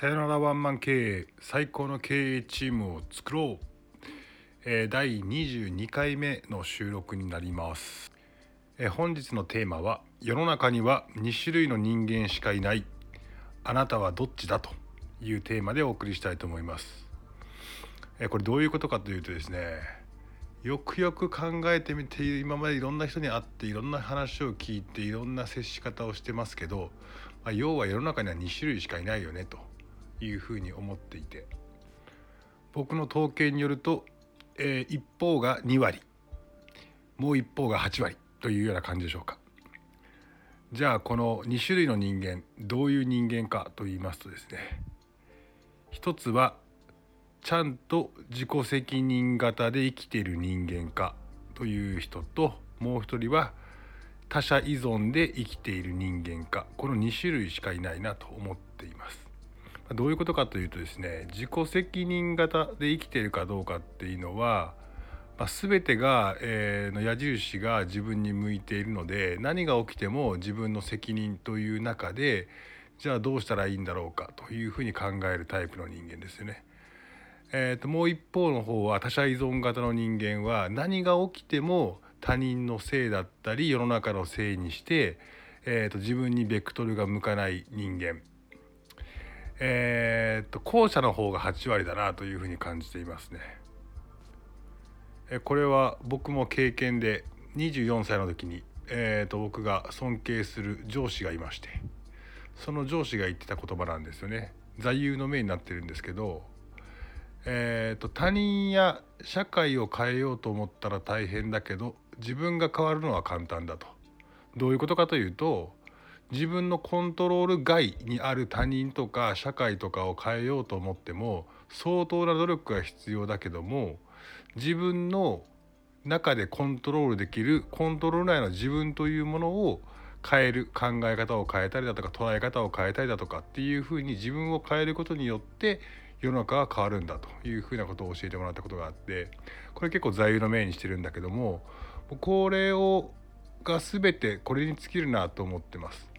さよならワンマン経営最高の経営チームを作ろう、えー、第22回目の収録になります、えー、本日のテーマは世の中には2種類の人間しかいない。あなたはどっちだというテーマでお送りしたいと思います、えー、これどういうことかというとですねよくよく考えてみて今までいろんな人に会っていろんな話を聞いていろんな接し方をしてますけど、まあ、要は世の中には2種類しかいないよねと。いうふうに思っていて。僕の統計によると、えー、一方が2割。もう一方が8割。というような感じでしょうか。じゃあこの2種類の人間どういう人間かと言いますとですね。一つはちゃんと自己責任型で生きている人間かという人ともう一人は他者依存で生きている人間か。この2種類しかいないなと思っています。どういうことかというとですね自己責任型で生きているかどうかっていうのは、まあ、全てが、えー、の矢印が自分に向いているので何が起きても自分の責任という中でじゃあどうしたらいいんだろうかというふうに考えるタイプの人間ですよね。えーと、もう一方の方は他者依存型の人間は何が起きても他人のせいだったり世の中のせいにして、えーと、自分にベクトルが向かない人間、えーと、後者の方が8割だなというふうに感じていますね。えこれは僕も経験で24歳の時に、えー、と僕が尊敬する上司がいましてその上司が言ってた言葉なんですよね。座右の銘になってるんですけどえーと、他人や社会を変えようと思ったら大変だけど自分が変わるのは簡単だと。どういうことかというと自分のコントロール外にある他人とか社会とかを変えようと思っても相当な努力が必要だけども自分の中でコントロールできるコントロール内の自分というものを変える考え方を変えたりだとか捉え方を変えたりだとかっていうふうに自分を変えることによって世の中が変わるんだというふうなことを教えてもらったことがあってこれ結構座右の銘にしてるんだけどもこれをが全てこれに尽きるなと思ってます。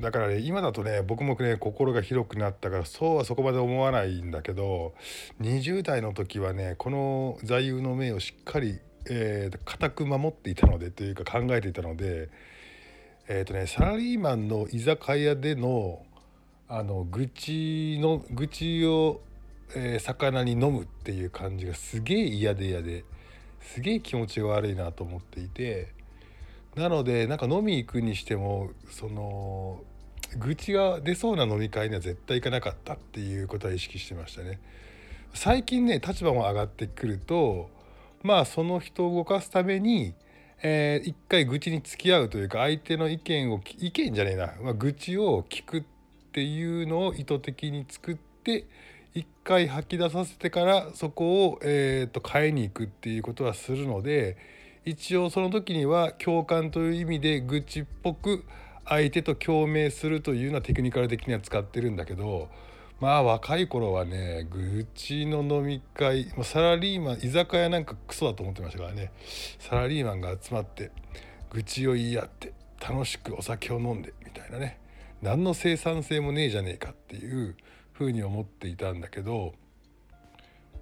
だからね今だとね僕もね心が広くなったからそうはそこまで思わないんだけど20代の時はねこの座右の銘をしっかり、えー、固く守っていたのでというか考えていたのでえっ、ー、とねサラリーマンの居酒屋でのあの愚痴の愚痴を、えー、魚に飲むっていう感じがすげえ嫌で嫌ですげえ気持ちが悪いなと思っていてなのでなんか飲み行くにしてもその愚痴が出そうな飲み会には絶対行かなかったっていうことは意識してましたね。最近ね立場も上がってくるとまあその人を動かすために、えー、一回愚痴に付き合うというか相手の意見を意見じゃねえな、まあ、愚痴を聞くっていうのを意図的に作って一回吐き出させてからそこを、えーと、変えに行くっていうことはするので一応その時には共感という意味で愚痴っぽく相手と共鳴するというようなテクニカル的には使ってるんだけどまあ若い頃はね愚痴の飲み会サラリーマン居酒屋なんかクソだと思ってましたからね。サラリーマンが集まって愚痴を言い合って楽しくお酒を飲んでみたいなね。何の生産性もねえじゃねえかっていうふうに思っていたんだけど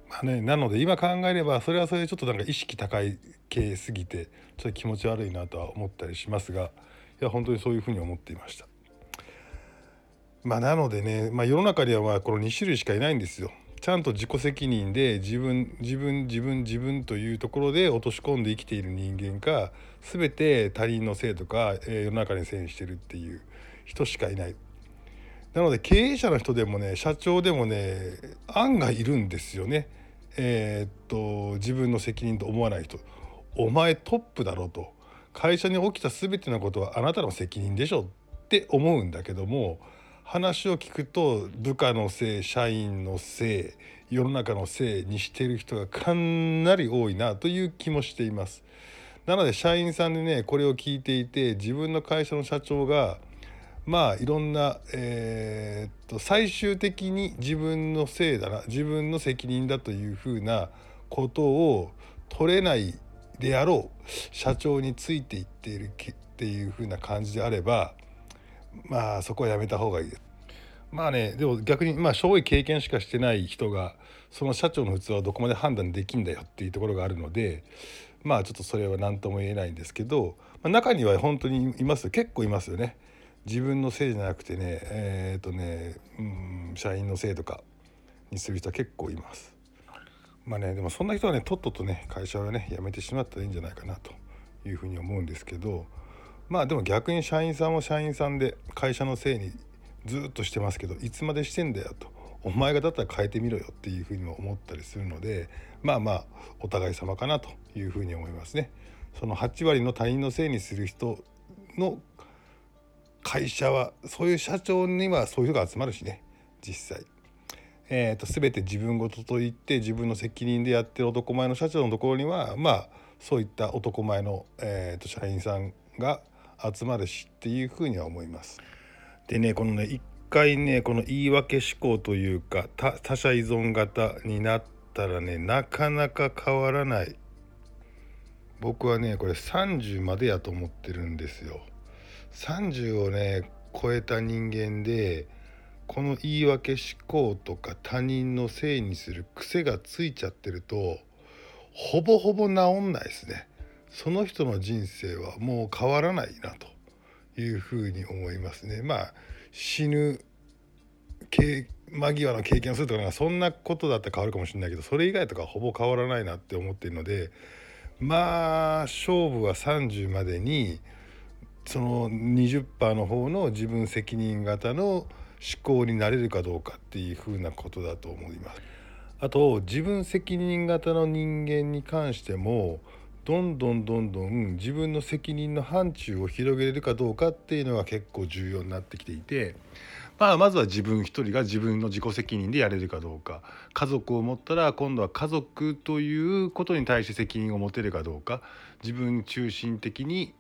まあねなので今考えればそれはそれでちょっとなんか意識高い系すぎてちょっと気持ち悪いなとは思ったりしますがや本当にそういうふうに思っていました。まあ、なのでね、まあ、世の中にはまあこの2種類しかいないんですよ。ちゃんと自己責任で自分自分自分自分というところで落とし込んで生きている人間か全て他人のせいとか、えー、世の中にせいにしてるっていう人しかいないなので経営者の人でもね社長でもね案外いるんですよねえー、っと自分の責任と思わない人お前トップだろと会社に起きた全てのことはあなたの責任でしょって思うんだけども話を聞くと部下のせい社員のせい世の中のせいにしている人がかなり多いなという気もしています。なので社員さんでねこれを聞いていて自分の会社の社長がまあいろんな、えー、っと最終的に自分のせいだな自分の責任だというふうなことを取れないであろう社長についていっているっていうふうな感じであればまあそこはやめた方がいいです。まあねでも逆にまあ正直経験しかしてない人がその社長の普通はどこまで判断できんだよっていうところがあるのでまあちょっとそれは何とも言えないんですけど、まあ、中には本当にいます結構いますよね。自分のせいじゃなくてねえっ、ー、とねうん社員のせいとかにする人は結構います。まあねでもそんな人はねとっととね会社をね辞めてしまったらいいんじゃないかなというふうに思うんですけどまあでも逆に社員さんも社員さんで会社のせいにずっとしてますけどいつまでしてんだよとお前がだったら変えてみろよっていうふうにも思ったりするのでまあまあお互い様かなというふうに思いますね。その8割の他人のせいにする人の会社はそういう社長にはそういう人が集まるしね実際。えーと、全て自分事と言って自分の責任でやってる男前の社長のところにはまあそういった男前の、えーと社員さんが集まるしっていうふうには思います。でねこのね一回ねこの言い訳思考というか他者依存型になったらねなかなか変わらない僕はねこれ30までやと思ってるんですよ。30をね超えた人間でこの言い訳思考とか他人のせいにする癖がついちゃってるとほぼほぼ治んないですね。その人の人生はもう変わらないなというふうに思いますね。まあ死ぬ間際の経験をするとかそんなことだって変わるかもしれないけどそれ以外とかほぼ変わらないなって思っているのでまあ勝負は30までにその20%の方の自分責任型の思考になれるかどうかっていうふうなことだと思います。あと自分責任型の人間に関してもどんどんどんどん自分の責任の範疇を広げれるかどうかっていうのが結構重要になってきていて、まあ、まずは自分一人が自分の自己責任でやれるかどうか家族を持ったら今度は家族ということに対して責任を持てるかどうか自分中心的に、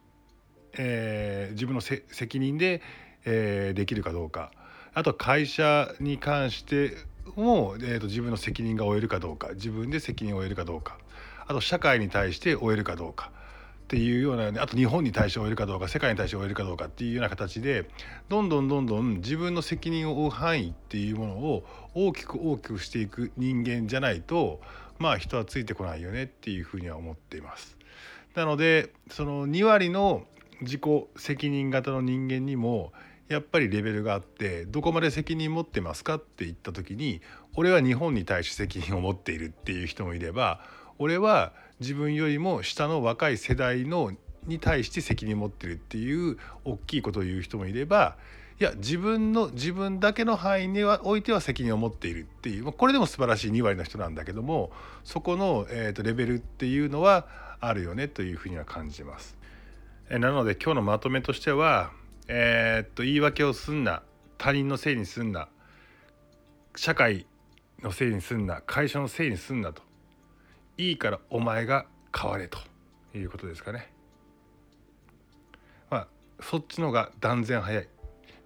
えー、自分の責任で、えー、できるかどうかあと会社に関しても、えーと自分の責任が負えるかどうか自分で責任を負えるかどうか。あと社会に対して終えるかどうかっていうようなあと日本に対して終えるかどうか世界に対して終えるかどうかっていうような形でどんどんどんどん自分の責任を負う範囲っていうものを大きく大きくしていく人間じゃないとまあ人はついてこないよねっていうふうには思っています。なのでその2割の自己責任型の人間にもやっぱりレベルがあってどこまで責任持ってますかって言った時に俺は日本に対して責任を持っているっていう人もいれば俺は自分よりも下の若い世代のに対して責任を持ってるっていう大きいことを言う人もいればいや自分の自分だけの範囲においては責任を持っているっていうこれでも素晴らしい2割の人なんだけどもそこの、えー、とレベルっていうのはあるよねというふうには感じます。なので今日のまとめとしては、えー、っと言い訳をすんな。他人のせいにすんな。社会のせいにすんな。会社のせいにすんなと。いいからお前が変われと。いうことですかね。まあそっちのが断然早い。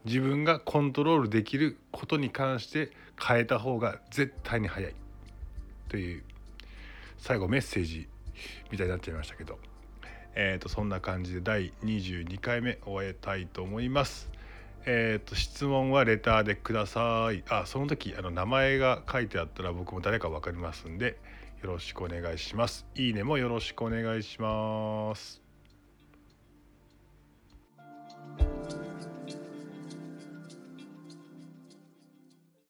自分がコントロールできることに関して変えた方が絶対に早い。という最後メッセージみたいになっちゃいましたけど、えー、とそんな感じで第22回目終えたいと思います。えーと、質問はレターでください。あその時あの名前が書いてあったら僕も誰か分かりますんでよろしくお願いします。いいねもよろしくお願いします。